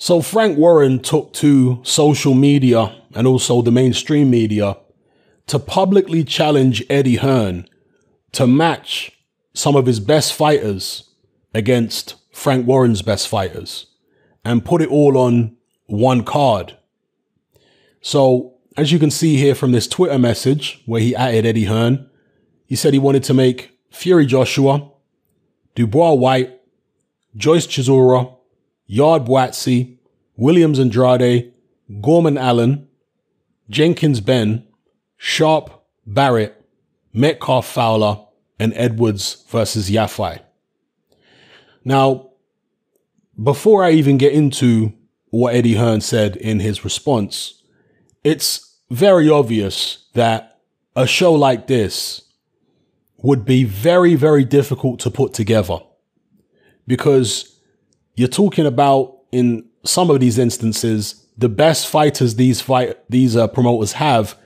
So Frank Warren took to social media and also the mainstream media to publicly challenge Eddie Hearn to match some of his best fighters against Frank Warren's best fighters and put it all on one card. So, as you can see here from this Twitter message where he added Eddie Hearn, he said he wanted to make Fury Joshua, Dubois Whyte, Joyce Chisora, Yarde Buatsi, Williams Andrade, Gorman Allen, Jenkins Benn, Sharp Barrett, Metcalf Fowler, and Edwards versus Yafai. Now, before I even get into what Eddie Hearn said in his response, it's very obvious that a show like this would be very, very difficult to put together because you're talking about in some of these instances the best fighters these fight these uh, promoters have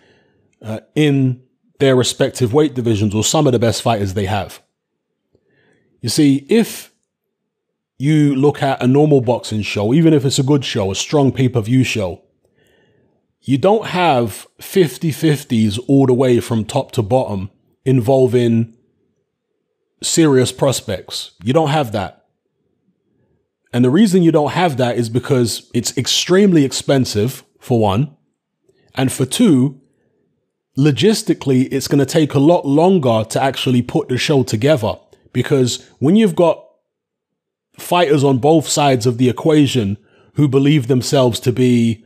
uh, in their respective weight divisions or some of the best fighters they have. You see, if you look at a normal boxing show, even if it's a good show, a strong pay per view show, you don't have 50 50s all the way from top to bottom involving serious prospects. You don't have that. And the reason you don't have that is because it's extremely expensive, for one. And for two, logistically, it's going to take a lot longer to actually put the show together. Because when you've got fighters on both sides of the equation who believe themselves to be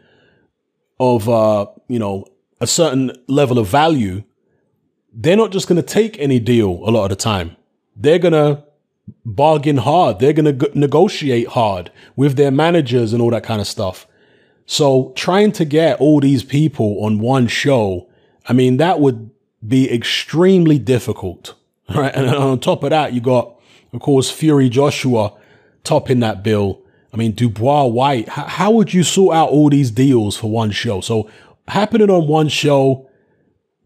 of, uh, you know, a certain level of value, they're not just going to take any deal a lot of the time. They're going to bargain hard. They're going to negotiate hard with their managers and all that kind of stuff. So trying to get all these people on one show, I mean, that would be extremely difficult. Right. And on top of that, you got, of course, Fury Joshua topping that bill. I mean, Dubois Whyte, how, how would you sort out all these deals for one show? So happening on one show,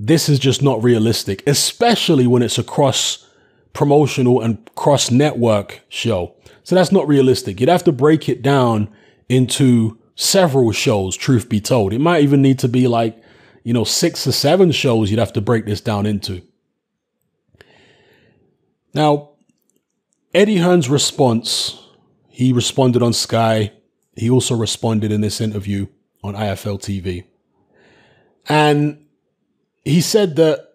this is just not realistic, especially when it's a cross promotional and cross network show. So that's not realistic. You'd have to break it down into several shows, truth be told. It might even need to be like, you know, six or seven shows you'd have to break this down into. Now, Eddie Hearn's response, he responded on Sky. He also responded in this interview on IFL TV. And he said that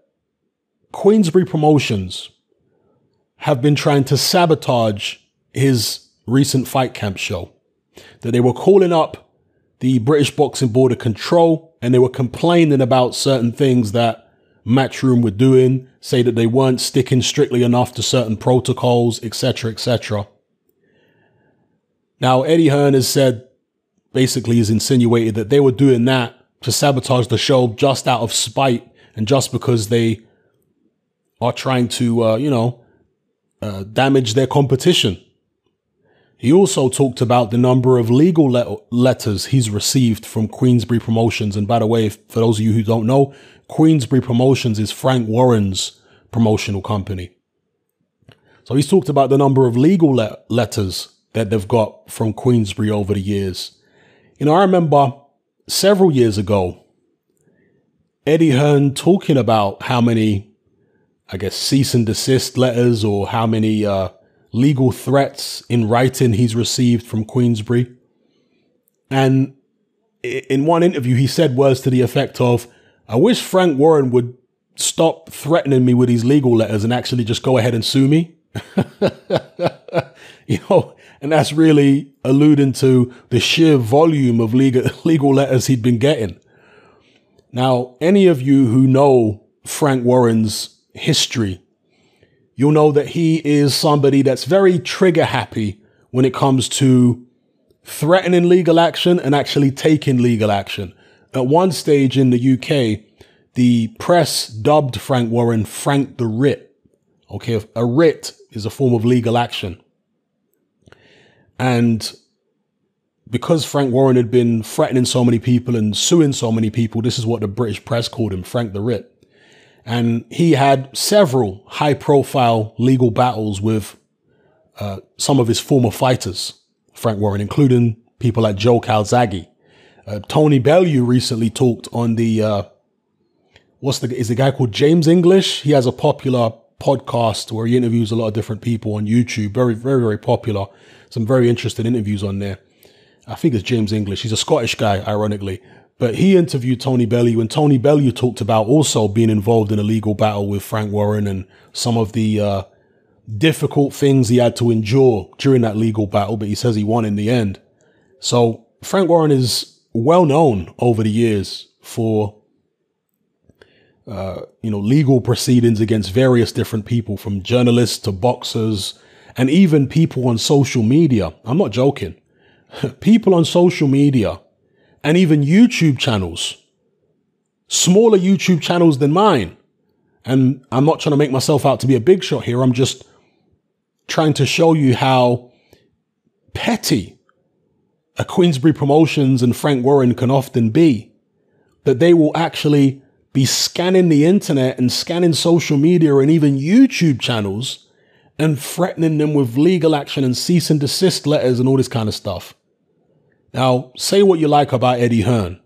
Queensberry Promotions have been trying to sabotage his recent fight camp show. That they were calling up the British Boxing Board of Control and they were complaining about certain things that Matchroom were doing, say that they weren't sticking strictly enough to certain protocols, etc., etc. Now, Eddie Hearn has said, basically, has insinuated that they were doing that to sabotage the show just out of spite and just because they are trying to, uh, you know, uh, damage their competition. He also talked about the number of legal le- letters he's received from Queensberry Promotions. And by the way, for those of you who don't know, Queensberry Promotions is Frank Warren's promotional company. So he's talked about the number of legal le- letters that they've got from Queensberry over the years. You know, I remember several years ago, Eddie Hearn talking about how many I guess, cease and desist letters or how many uh, legal threats in writing he's received from Queensberry. And in one interview, he said words to the effect of, I wish Frank Warren would stop threatening me with these legal letters and actually just go ahead and sue me. you know, and that's really alluding to the sheer volume of legal, legal letters he'd been getting. Now, any of you who know Frank Warren's history, you'll know that he is somebody that's very trigger happy when it comes to threatening legal action and actually taking legal action. At one stage in the UK, the press dubbed Frank Warren Frank the Writ. Okay, a writ is a form of legal action. And because Frank Warren had been threatening so many people and suing so many people, this is what the British press called him, Frank the Writ. And he had several high profile legal battles with uh, some of his former fighters, Frank Warren, including people like Joe Calzaghe. Uh, Tony Bellew recently talked on the, uh, what's the, is the guy called James English? He has a popular podcast where he interviews a lot of different people on YouTube. Very, very, very popular. Some very interesting interviews on there. I think it's James English. He's a Scottish guy, ironically. But he interviewed Tony Bellew and Tony Bellew talked about also being involved in a legal battle with Frank Warren and some of the, uh, difficult things he had to endure during that legal battle, but he says he won in the end. So Frank Warren is well known over the years for uh, you know, legal proceedings against various different people, from journalists to boxers, and even people on social media. I'm not joking. people on social media and even YouTube channels, smaller YouTube channels than mine. And I'm not trying to make myself out to be a big shot here. I'm just trying to show you how petty a Queensberry Promotions and Frank Warren can often be. That they will actually be scanning the internet and scanning social media and even YouTube channels and threatening them with legal action and cease and desist letters and all this kind of stuff. Now, say what you like about Eddie Hearn.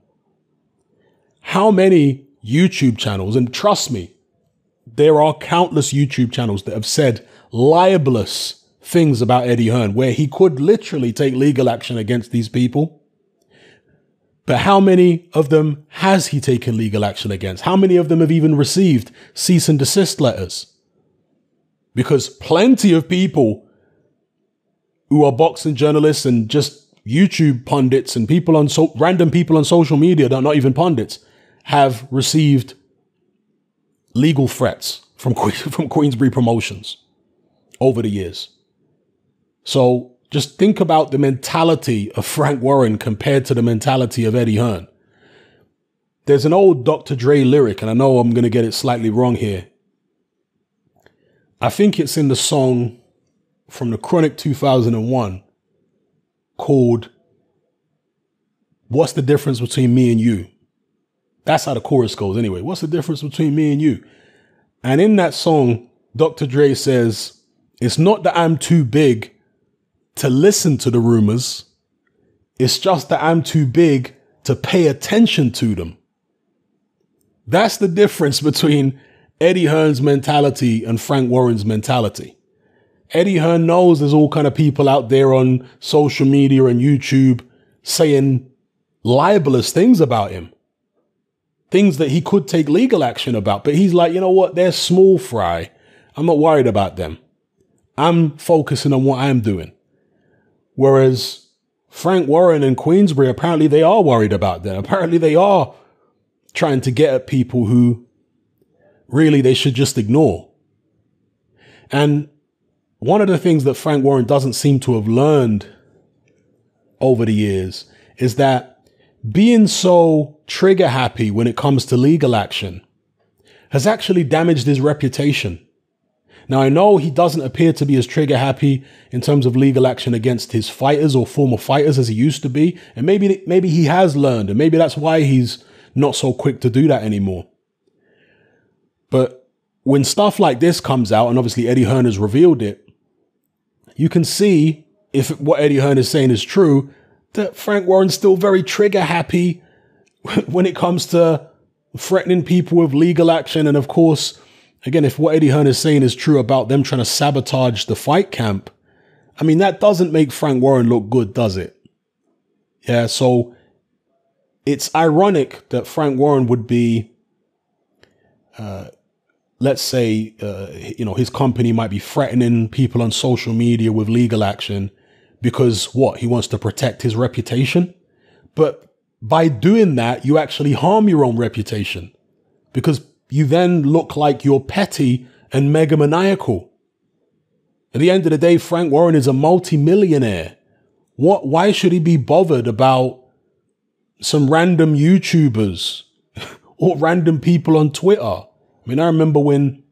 How many YouTube channels, and trust me, there are countless YouTube channels that have said libelous things about Eddie Hearn, where he could literally take legal action against these people. But how many of them has he taken legal action against? How many of them have even received cease and desist letters? Because plenty of people who are boxing journalists and just YouTube pundits and people on so random people on social media that are not even pundits have received legal threats from from Queensberry Promotions over the years. So just think about the mentality of Frank Warren compared to the mentality of Eddie Hearn. There's an old Dr. Dre lyric, and I know I'm going to get it slightly wrong here. I think it's in the song from the Chronic 2001 called What's the Difference Between Me and You? That's how the chorus goes anyway. What's the difference between me and you? And in that song, Dr. Dre says, it's not that I'm too big to listen to the rumors. It's just that I'm too big to pay attention to them. That's the difference between Eddie Hearn's mentality and Frank Warren's mentality. Eddie Hearn knows there's all kind of people out there on social media and YouTube saying libelous things about him. Things that he could take legal action about. But he's like, you know what? They're small fry. I'm not worried about them. I'm focusing on what I'm doing. Whereas Frank Warren and Queensberry, apparently they are worried about that. Apparently they are trying to get at people who really they should just ignore. And one of the things that Frank Warren doesn't seem to have learned over the years is that being so trigger happy when it comes to legal action has actually damaged his reputation. Now, I know he doesn't appear to be as trigger happy in terms of legal action against his fighters or former fighters as he used to be. And maybe, maybe he has learned and maybe that's why he's not so quick to do that anymore. But when stuff like this comes out, and obviously Eddie Hearn has revealed it, you can see if what Eddie Hearn is saying is true, that Frank Warren's still very trigger happy when it comes to threatening people with legal action. And of course, again, if what Eddie Hearn is saying is true about them trying to sabotage the fight camp, I mean, that doesn't make Frank Warren look good, does it? Yeah, so it's ironic that Frank Warren would be, uh, let's say, uh, you know, his company might be threatening people on social media with legal action because what? He wants to protect his reputation. But by doing that, you actually harm your own reputation because you then look like you're petty and megamaniacal. At the end of the day, Frank Warren is a multimillionaire. What, why should he be bothered about some random YouTubers or random people on Twitter? I mean, I remember when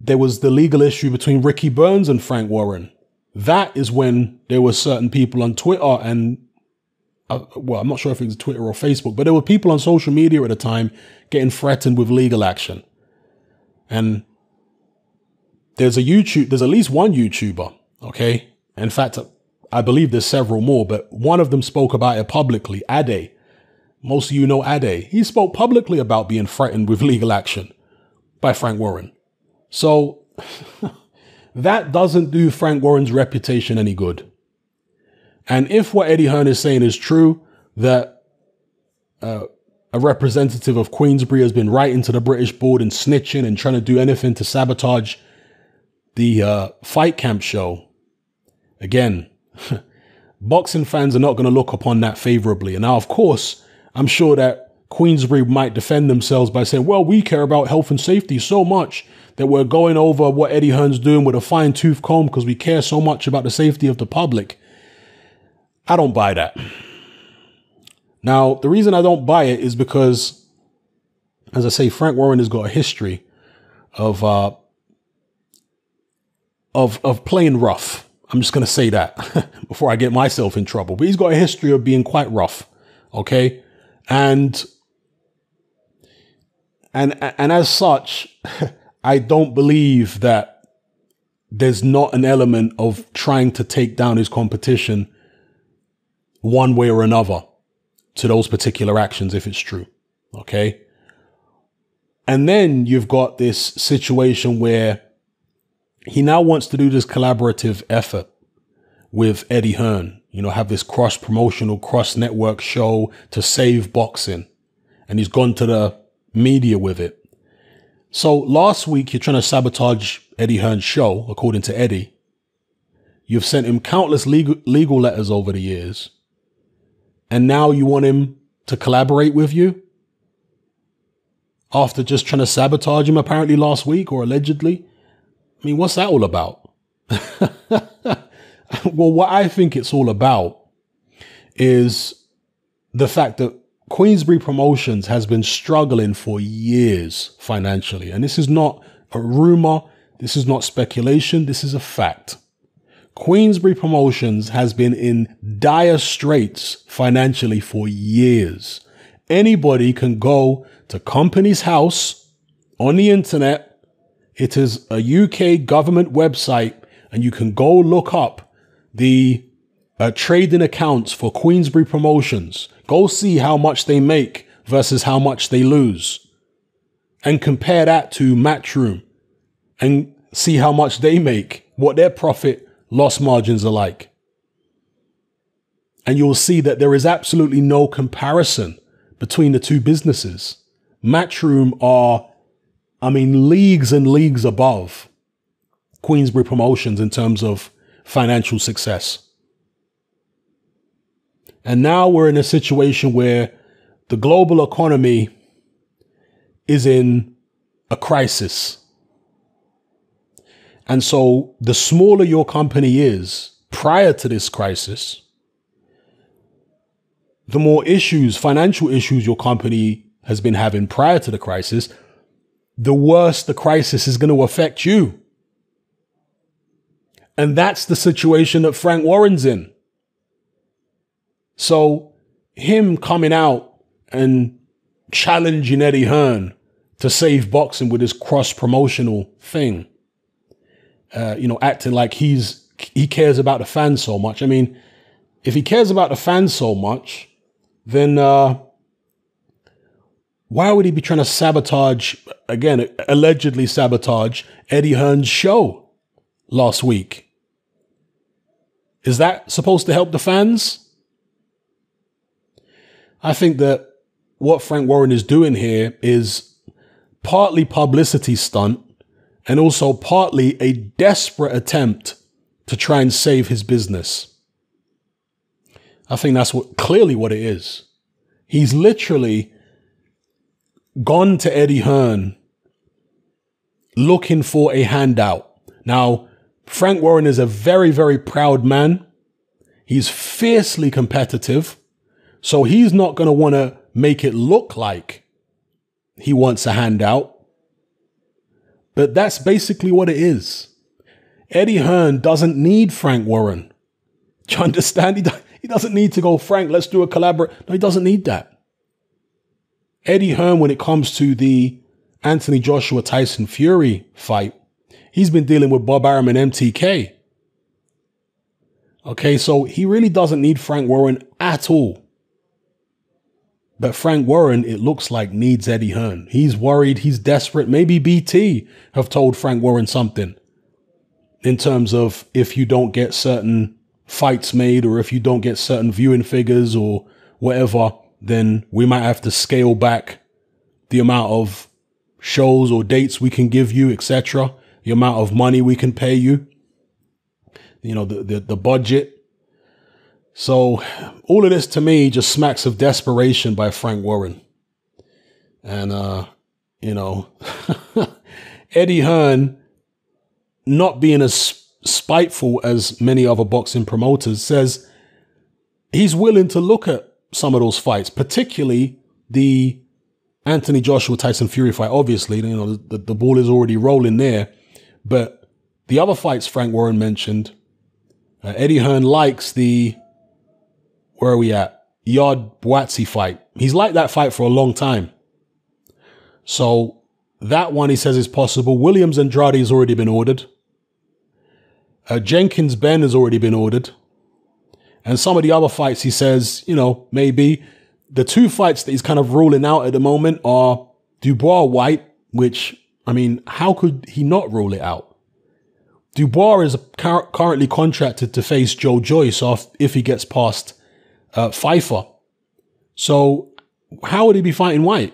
there was the legal issue between Ricky Burns and Frank Warren. That is when there were certain people on Twitter and uh, well, I'm not sure if it was Twitter or Facebook, but there were people on social media at the time getting threatened with legal action. And there's a YouTube, there's at least one YouTuber, okay? In fact, I believe there's several more, but one of them spoke about it publicly. Ade. Most of you know Ade. He spoke publicly about being threatened with legal action by Frank Warren. So that doesn't do Frank Warren's reputation any good. And if what Eddie Hearn is saying is true, that uh, a representative of Queensberry has been writing to the British board and snitching and trying to do anything to sabotage the uh, fight camp show, again, boxing fans are not going to look upon that favorably. And now, of course, I'm sure that Queensberry might defend themselves by saying, well, we care about health and safety so much that we're going over what Eddie Hearn's doing with a fine tooth comb because we care so much about the safety of the public. I don't buy that. Now, the reason I don't buy it is because, as I say, Frank Warren has got a history of uh, of of playing rough. I'm just going to say that before I get myself in trouble. But he's got a history of being quite rough. Okay, and and and as such, I don't believe that there's not an element of trying to take down his competition one way or another to those particular actions if it's true. Okay. And then you've got this situation where he now wants to do this collaborative effort with Eddie Hearn, you know, have this cross promotional, cross network show to save boxing. And he's gone to the media with it. So last week, you're trying to sabotage Eddie Hearn's show, according to Eddie. You've sent him countless legal, legal letters over the years. And now you want him to collaborate with you? After just trying to sabotage him apparently last week or allegedly? I mean, what's that all about? well, what I think it's all about is the fact that Queensberry Promotions has been struggling for years financially. And this is not a rumor. This is not speculation. This is a fact. Queensberry Promotions has been in dire straits financially for years. Anybody can go to Companies House on the internet it is a UK government website, and you can go look up the uh, trading accounts for Queensberry Promotions. Go see how much they make versus how much they lose, and compare that to Matchroom, and see how much they make, what their profit loss margins are like. And you'll see that there is absolutely no comparison between the two businesses. Matchroom are I mean, leagues and leagues above Queensberry Promotions in terms of financial success. And now we're in a situation where the global economy is in a crisis. And so the smaller your company is prior to this crisis, the more issues, financial issues your company has been having prior to the crisis, the worse the crisis is going to affect you. And that's the situation that Frank Warren's in. So him coming out and challenging Eddie Hearn to save boxing with his cross promotional thing, uh, you know, acting like he's he cares about the fans so much. I mean, if he cares about the fans so much, then uh, why would he be trying to sabotage, again, allegedly sabotage Eddie Hearn's show last week? Is that supposed to help the fans? I think that what Frank Warren is doing here is partly publicity stunt and also partly a desperate attempt to try and save his business. I think that's what clearly what it is. He's literally gone to Eddie Hearn looking for a handout. Now, Frank Warren is a very, very proud man. He's fiercely competitive. So he's not going to want to make it look like he wants a handout. But that's basically what it is. Eddie Hearn doesn't need Frank Warren. Do you understand? He, doesn't need to go, Frank, let's do a collaborate. No, he doesn't need that. Eddie Hearn, when it comes to the Anthony Joshua Tyson Fury fight, he's been dealing with Bob Arum and MTK. Okay, so he really doesn't need Frank Warren at all. But Frank Warren, it looks like, needs Eddie Hearn. He's worried, he's desperate. Maybe BT have told Frank Warren something in terms of if you don't get certain fights made or if you don't get certain viewing figures or whatever, then we might have to scale back the amount of shows or dates we can give you, etc. The amount of money we can pay you. You know, the, the, the budget. So all of this to me just smacks of desperation by Frank Warren. And, uh, you know, Eddie Hearn not being as spiteful as many other boxing promoters says he's willing to look at some of those fights, particularly the Anthony Joshua Tyson Fury fight. Obviously, you know, the, the ball is already rolling there, but the other fights Frank Warren mentioned, uh, Eddie Hearn likes the, where are we at? Yarde Buatsi fight. He's liked that fight for a long time. So that one he says is possible. Williams Andrade has already been ordered. Uh, Jenkins Benn has already been ordered. And some of the other fights, he says, you know, maybe the two fights that he's kind of ruling out at the moment are Dubois Whyte, which, I mean, how could he not rule it out? Dubois is car- currently contracted to face Joe Joyce off if he gets past uh, Pfeiffer. So how would he be fighting Whyte?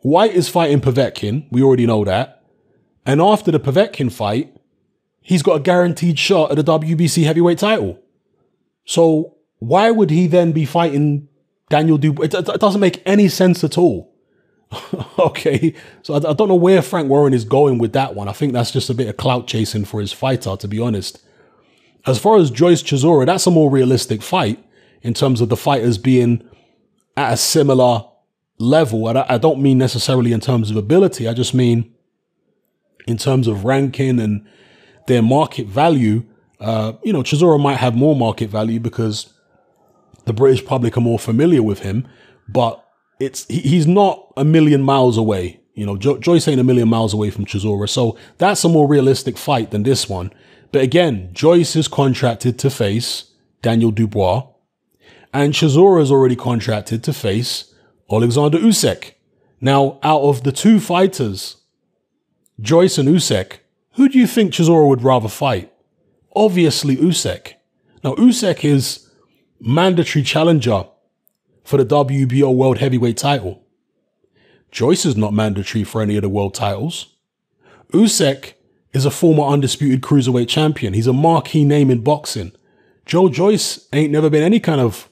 Whyte is fighting Povetkin. We already know that. And after the Povetkin fight, he's got a guaranteed shot at the WBC heavyweight title. So why would he then be fighting Daniel Dubois? It, it doesn't make any sense at all. okay, so I, I, don't know where Frank Warren is going with that one. I think that's just a bit of clout chasing for his fighter, to be honest. As far as Joyce Chisora, that's a more realistic fight in terms of the fighters being at a similar level. I, I don't mean necessarily in terms of ability. I just mean in terms of ranking and their market value, uh, you know, Chisora might have more market value because the British public are more familiar with him, but it's he, he's not a million miles away. You know, jo- Joyce ain't a million miles away from Chisora, so that's a more realistic fight than this one. But again, Joyce is contracted to face Daniel Dubois, and Chisora is already contracted to face Alexander Usyk. Now, out of the two fighters, Joyce and Usyk, who do you think Chisora would rather fight? Obviously Usyk. Now Usyk is mandatory challenger for the WBO World Heavyweight title. Joyce is not mandatory for any of the world titles. Usyk is a former undisputed cruiserweight champion. He's a marquee name in boxing. Joe Joyce ain't never been any kind of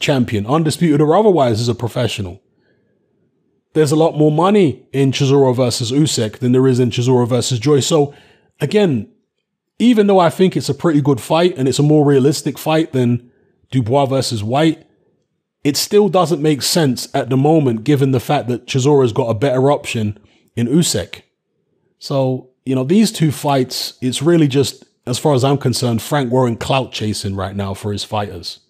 champion, undisputed or otherwise, as a professional there's a lot more money in Chisora versus Usyk than there is in Chisora versus Joyce. So again, even though I think it's a pretty good fight and it's a more realistic fight than Dubois versus Whyte, it still doesn't make sense at the moment given the fact that Chisora's got a better option in Usyk. So, you know, these two fights, it's really just, as far as I'm concerned, Frank Warren clout chasing right now for his fighters.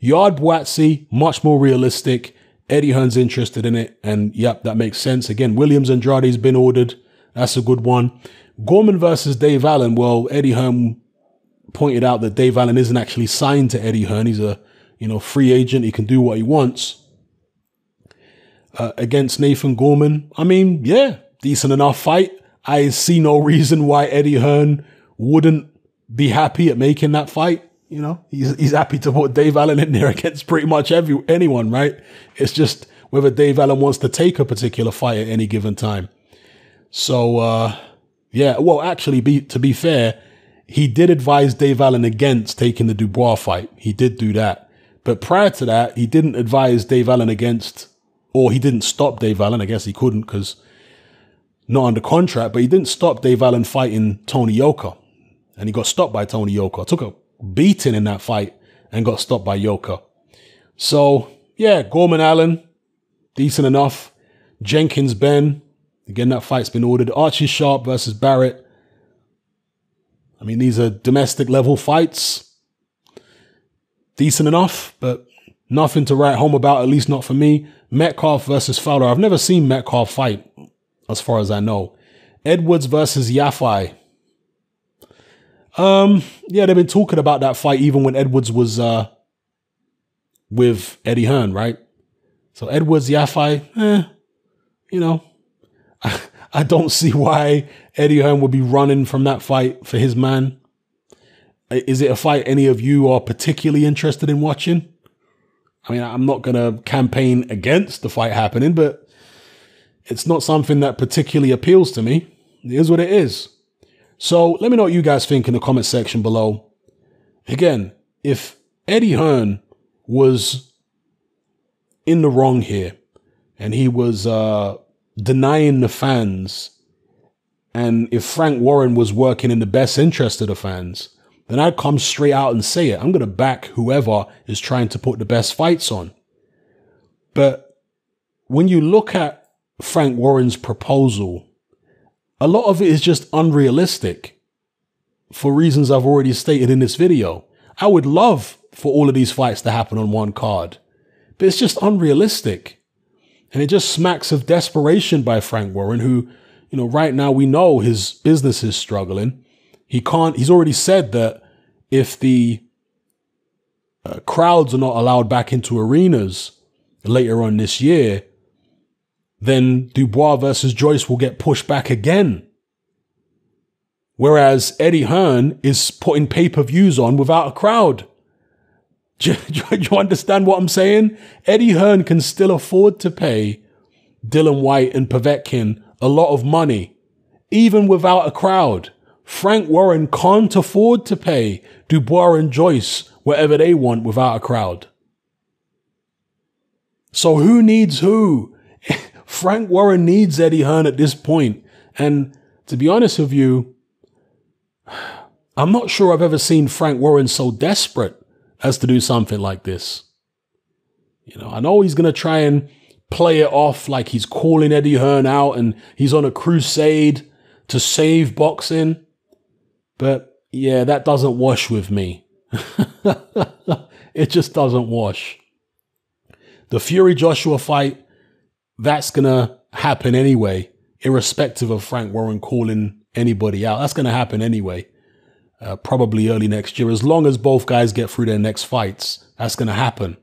Yarde Buatsi, much more realistic. Eddie Hearn's interested in it, and yep, that makes sense. Again, Williams Andrade's been ordered. That's a good one. Gorman versus Dave Allen. Well, Eddie Hearn pointed out that Dave Allen isn't actually signed to Eddie Hearn. He's a you know free agent. He can do what he wants. Uh, against Nathan Gorman, I mean, yeah, decent enough fight. I see no reason why Eddie Hearn wouldn't be happy at making that fight. You know, he's he's happy to put Dave Allen in there against pretty much every anyone, right? It's just whether Dave Allen wants to take a particular fight at any given time. So uh yeah, well actually be to be fair, he did advise Dave Allen against taking the Dubois fight. He did do that. But prior to that, he didn't advise Dave Allen against or he didn't stop Dave Allen. I guess he couldn't because not under contract, but he didn't stop Dave Allen fighting Tony Yoka. And he got stopped by Tony Yoka. Took a beating in that fight and got stopped by Yoka. So yeah, Gorman Allen, decent enough. Jenkins Benn, again that fight's been ordered. Archie Sharp versus Barrett. I mean, these are domestic level fights. Decent enough, but nothing to write home about, at least not for me. Metcalf versus Fowler. I've never seen Metcalf fight, as far as I know. Edwards versus Yafai. Um, yeah, they've been talking about that fight even when Edwards was uh with Eddie Hearn, right? So Edwards Yafai, eh, you know, I, I don't see why Eddie Hearn would be running from that fight for his man. Is it a fight any of you are particularly interested in watching? I mean, I'm not going to campaign against the fight happening, but it's not something that particularly appeals to me. It is what it is. So let me know what you guys think in the comment section below. Again, if Eddie Hearn was in the wrong here and he was uh, denying the fans, and if Frank Warren was working in the best interest of the fans, then I'd come straight out and say it. I'm going to back whoever is trying to put the best fights on. But when you look at Frank Warren's proposal, a lot of it is just unrealistic for reasons I've already stated in this video. I would love for all of these fights to happen on one card, but it's just unrealistic. And it just smacks of desperation by Frank Warren, who, you know, right now we know his business is struggling. He can't, he's already said that if the uh, crowds are not allowed back into arenas later on this year, then Dubois versus Joyce will get pushed back again. Whereas Eddie Hearn is putting pay per views on without a crowd. Do, do, you understand what I'm saying? Eddie Hearn can still afford to pay Dillian Whyte and Povetkin a lot of money, even without a crowd. Frank Warren can't afford to pay Dubois and Joyce whatever they want without a crowd. So who needs who? Frank Warren needs Eddie Hearn at this point. And to be honest with you, I'm not sure I've ever seen Frank Warren so desperate as to do something like this. You know, I know he's going to try and play it off like he's calling Eddie Hearn out and he's on a crusade to save boxing. But yeah, that doesn't wash with me. it just doesn't wash. The Fury Joshua fight, that's going to happen anyway, irrespective of Frank Warren calling anybody out. That's going to happen anyway. Uh, probably early next year. As long as both guys get through their next fights, that's going to happen.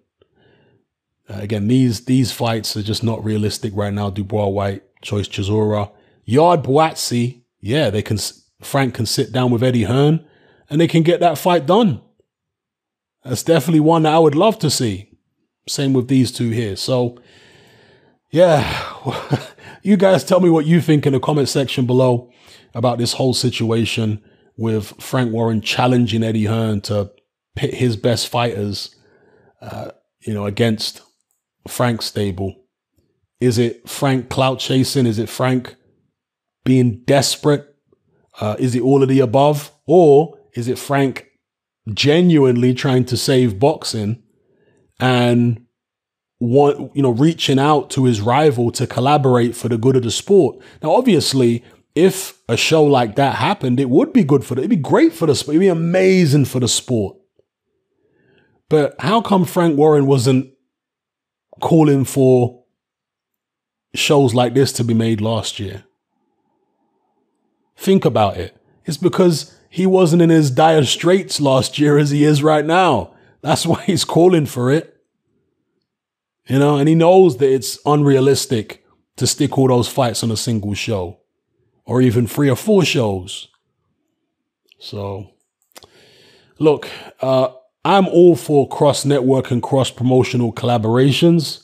Uh, again, these these fights are just not realistic right now. Dubois, Whyte, Joyce Chisora, Yarde Buatsi. Yeah, they can. Frank can sit down with Eddie Hearn, and they can get that fight done. That's definitely one that I would love to see. Same with these two here. So, yeah, you guys tell me what you think in the comment section below about this whole situation with Frank Warren challenging Eddie Hearn to pit his best fighters, uh, you know, against Frank's stable. Is it Frank clout chasing? Is it Frank being desperate? Uh, is it all of the above? Or is it Frank genuinely trying to save boxing and want, you know, reaching out to his rival to collaborate for the good of the sport? Now, obviously, if a show like that happened, it would be good for the, it'd be great for the sport. It'd be amazing for the sport. But how come Frank Warren wasn't calling for shows like this to be made last year? Think about it. It's because he wasn't in as dire straits last year as he is right now. That's why he's calling for it. You know, and he knows that it's unrealistic to stick all those fights on a single show or even three or four shows. So, look, uh, I'm all for cross network and cross promotional collaborations.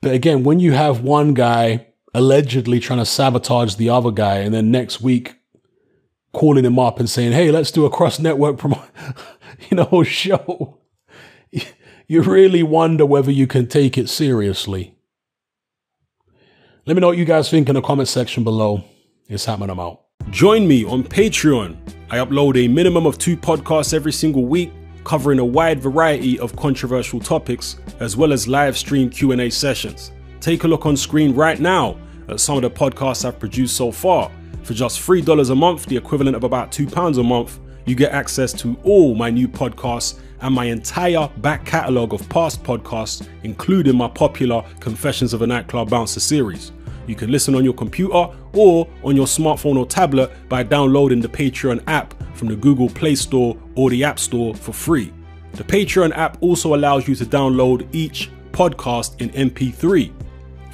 But again, when you have one guy allegedly trying to sabotage the other guy, and then next week calling him up and saying, "Hey, let's do a cross network promo," you know, show, you really wonder whether you can take it seriously. Let me know what you guys think in the comment section below. It's happening, I'm out. Join me on Patreon. I upload a minimum of two podcasts every single week covering a wide variety of controversial topics as well as live stream Q&A sessions. Take a look on screen right now at some of the podcasts I've produced so far. For just $3 a month, the equivalent of about £2 a month, you get access to all my new podcasts and my entire back catalogue of past podcasts, including my popular Confessions of a Nightclub Bouncer series. You can listen on your computer or on your smartphone or tablet by downloading the Patreon app from the Google Play Store or the App Store for free. The Patreon app also allows you to download each podcast in MP3.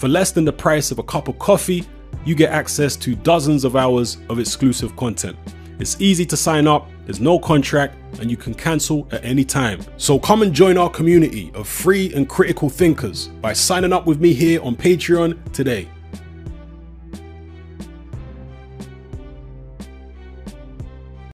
For less than the price of a cup of coffee, you get access to dozens of hours of exclusive content. It's easy to sign up, there's no contract, and you can cancel at any time. So come and join our community of free and critical thinkers by signing up with me here on Patreon today.